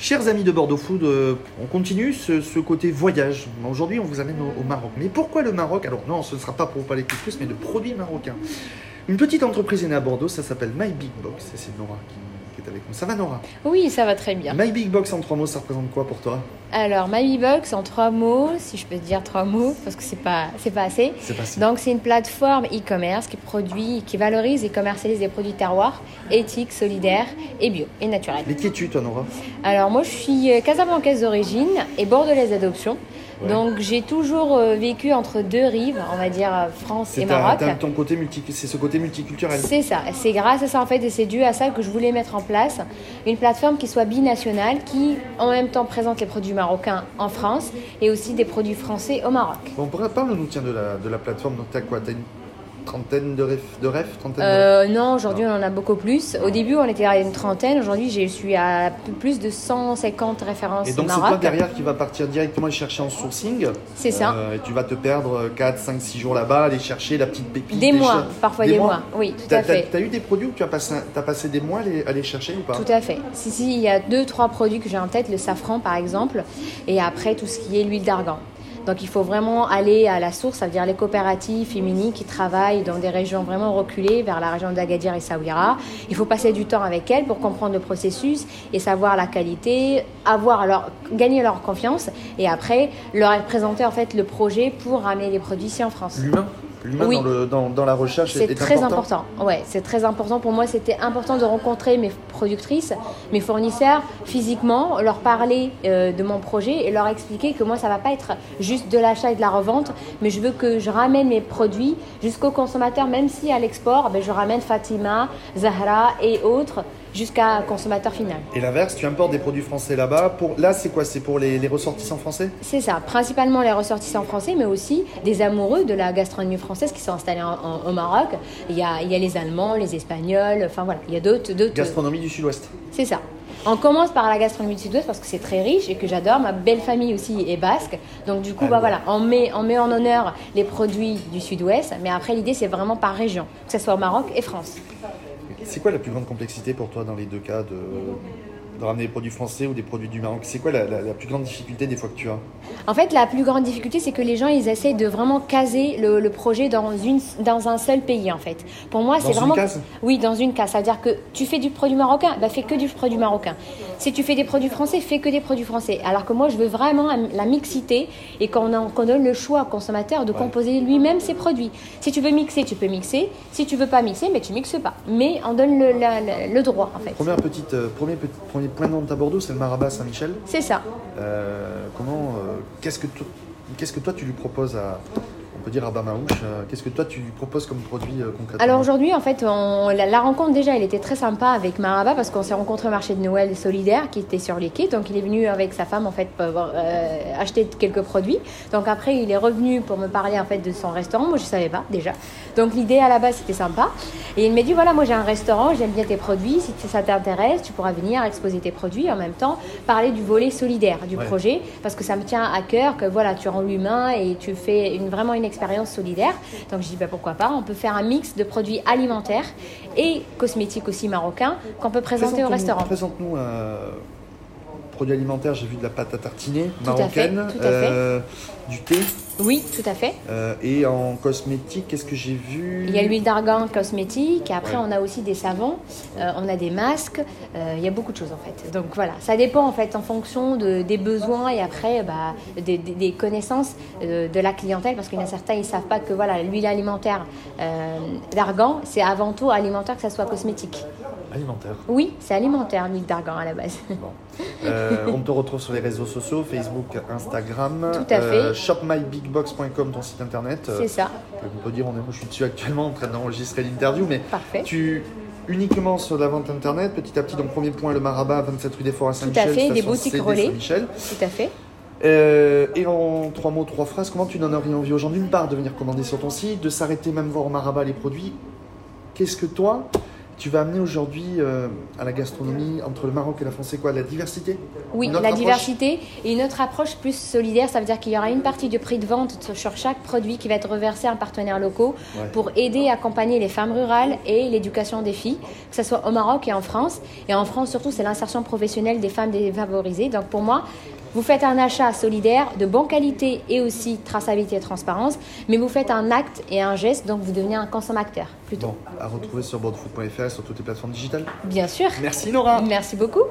Chers amis de Bordeaux Food, euh, on continue ce, ce côté voyage. Aujourd'hui, on vous amène au, au Maroc. Mais pourquoi le Maroc? Alors non, ce ne sera pas pour vous parler de couscous, mais de produits marocains. Une petite entreprise est née à Bordeaux, ça s'appelle My Big Box. Et c'est Nora qui, qui est avec nous. Ça va Nora? Oui, ça va très bien. My Big Box en trois mots, ça représente quoi pour toi? Alors, MyBox en trois mots, si je peux te dire trois mots, parce que c'est pas, c'est pas assez. C'est passé. Donc, c'est une plateforme e-commerce qui produit, qui valorise et commercialise des produits terroirs éthiques, solidaires et bio et naturels. Mais qui es-tu toi Nora? Alors, moi, je suis euh, casamancaise d'origine et bordelaise d'adoption. Ouais. Donc, j'ai toujours euh, vécu entre deux rives, on va dire euh, France C'est et Maroc. ta- ton côté multi, c'est ce côté multiculturel. C'est ça, c'est grâce à ça en fait et c'est dû à ça que je voulais mettre en place une plateforme qui soit binationale, qui en même temps présente les produits marocains en France et aussi des produits français au Maroc. Bon, pour- parle-nous tiens de la, de la plateforme. Donc trentaine de de- Euh, non, aujourd'hui on en a beaucoup plus. Au début on était à une trentaine, aujourd'hui je suis à plus de 150 références Et donc c'est toi derrière qui va partir directement chercher en sourcing. C'est ça. Euh, et tu vas te perdre 4, 5, 6 jours là-bas, aller chercher la petite pépite. Des mois, parfois des mois. Oui, tout T'as à fait. as, eu des produits où tu as passé, as passé des mois à les, à les chercher ou pas? Tout à fait. Si, si, il y a deux, trois produits que j'ai en tête, le safran par exemple, et après tout ce qui est l'huile d'argan. Donc il faut vraiment aller à la source, ça veut dire les coopératives féminines qui travaillent dans des régions vraiment reculées, vers la région d'Agadir et Saouira. Il faut passer du temps avec elles pour comprendre le processus et savoir la qualité, avoir leur, gagner leur confiance et après leur présenter en fait le projet pour ramener les produits ici en France. L'humain Oui. dans, le- dans, dans la recherche est très important. Ouais, c'est très important. Pour moi, c'était important de rencontrer mes productrices, mes fournisseurs physiquement, leur parler euh, de mon projet et leur expliquer que moi, ça va pas être juste de l'achat et de la revente, mais je veux que je ramène mes produits jusqu'au consommateur, même si à l'export, ben, je ramène Fatima, Zahra et autres jusqu'à consommateur final. Et l'inverse, tu importes des produits français là-bas. Pour, là, c'est quoi? C'est pour les, les ressortissants français? C'est ça, principalement les ressortissants français, mais aussi des amoureux de la gastronomie française qui sont installés en- en- au Maroc. Il y, a, il y a les Allemands, les Espagnols, enfin voilà, il y a d'autres. Gastronomie du Sud-Ouest. C'est ça. On commence par la gastronomie du Sud-Ouest parce que c'est très riche et que j'adore. Ma belle famille aussi est basque. Donc du coup, Ah bah voilà, on met, on met en honneur les produits du Sud-Ouest. Mais après, l'idée, c'est vraiment par région, que ce soit au Maroc et France. C'est quoi la plus grande complexité pour toi dans les deux cas de, de ramener des produits français ou des produits du Maroc C'est quoi la, la- la plus grande difficulté des fois que tu as En fait, la plus grande difficulté, c'est que les gens, ils essaient de vraiment caser le, le projet dans, une, dans un seul pays, en fait. Pour moi, Dans c'est une vraiment... case Oui, dans une case. Ça veut dire que tu fais du produit marocain, bah fais que du produit marocain. Si tu fais des produits français, fais que des produits français. Alors que moi, je veux vraiment la mixité et qu'on qu'on donne le choix au consommateur de Ouais. composer lui-même ses produits. Si tu veux mixer, tu peux mixer. Si tu veux pas mixer, mais tu mixes pas. Mais on donne le, la- le droit, en fait. Première petite, euh, premier, petit, premier point de vente à Bordeaux, c'est le Marabat Saint-Michel. C'est ça. Euh, comment, euh, qu'est-ce que toi, qu'est-ce que toi tu lui proposes à, peut dire à Bamaouche, euh, qu'est-ce que toi tu proposes comme produit euh, concrètement Alors aujourd'hui, en fait, on- la, la rencontre déjà, elle était très sympa avec Maraba parce qu'on s'est rencontré au marché de Noël solidaire qui était sur les quais. Donc il est venu avec sa femme en fait pour euh, acheter quelques produits. Donc après, il est revenu pour me parler en fait de son restaurant. Moi, je savais pas déjà. Donc l'idée à la base, c'était sympa. Et il m'a dit voilà, moi j'ai un restaurant, j'aime bien tes produits. Si ça t'intéresse, tu pourras venir exposer tes produits en même temps parler du volet solidaire du Ouais. projet parce que ça me tient à cœur que voilà, tu rends l'humain et tu fais une, vraiment une expérience solidaire. Donc je dis bah, pourquoi pas, on peut faire un mix de produits alimentaires et cosmétiques aussi marocains qu'on peut présenter au restaurant. Présente-nous un produit alimentaire, j'ai vu de la pâte à tartiner Tout à fait, marocaine, tout à fait. euh, du thé, Oui, tout à fait. euh, et en cosmétique, qu'est-ce que j'ai vu? Il y a l'huile d'argan cosmétique, et après Ouais. on a aussi des savons, euh, on a des masques, il y a beaucoup de choses en fait. Donc voilà, ça dépend en fait en fonction de- des besoins et après bah, des, des- des connaissances de la clientèle parce qu'il y en a certains ils savent pas que voilà l'huile alimentaire d'argan c'est avant tout alimentaire que ça soit cosmétique. Alimentaire. Oui, c'est alimentaire l'huile d'argan à la base. Bon. Euh, on te retrouve sur les réseaux sociaux, Facebook, Instagram. Tout à fait. Euh, shopmybigbox.com, ton site internet. Euh, c'est ça, On peut dire, on est, moi, je suis dessus actuellement en train d'enregistrer l'interview, mais parfait. tu uniquement sur la vente internet, petit à petit, donc premier point, le Marabat, 27 rue des Forêts à Tout Saint-Michel. à fait, des boutiques relais. Tout à fait. Euh, et en trois mots, trois phrases, comment tu donnerais envie aux gens d'une part de venir commander sur ton site, de s'arrêter même voir au Marabat les produits Qu'est-ce que toi, tu vas amener aujourd'hui euh, à la gastronomie entre le Maroc et la France, c'est quoi La diversité? Oui, la approche? diversité et une autre approche plus solidaire, ça veut dire qu'il y aura une partie du prix de vente sur chaque produit qui va être reversé à un partenaire locaux Ouais. pour aider et accompagner les femmes rurales et l'éducation des filles, que ce soit au Maroc et en France. Et en France, surtout, c'est l'insertion professionnelle des femmes défavorisées. Donc pour moi, vous faites un achat solidaire de bonne qualité et aussi traçabilité et transparence, mais vous faites un acte et un geste, donc vous devenez un consommateur plutôt. Bon, à retrouver sur bordeauxfoot.fr et sur toutes les plateformes digitales. Bien sûr. Merci Nora Merci beaucoup.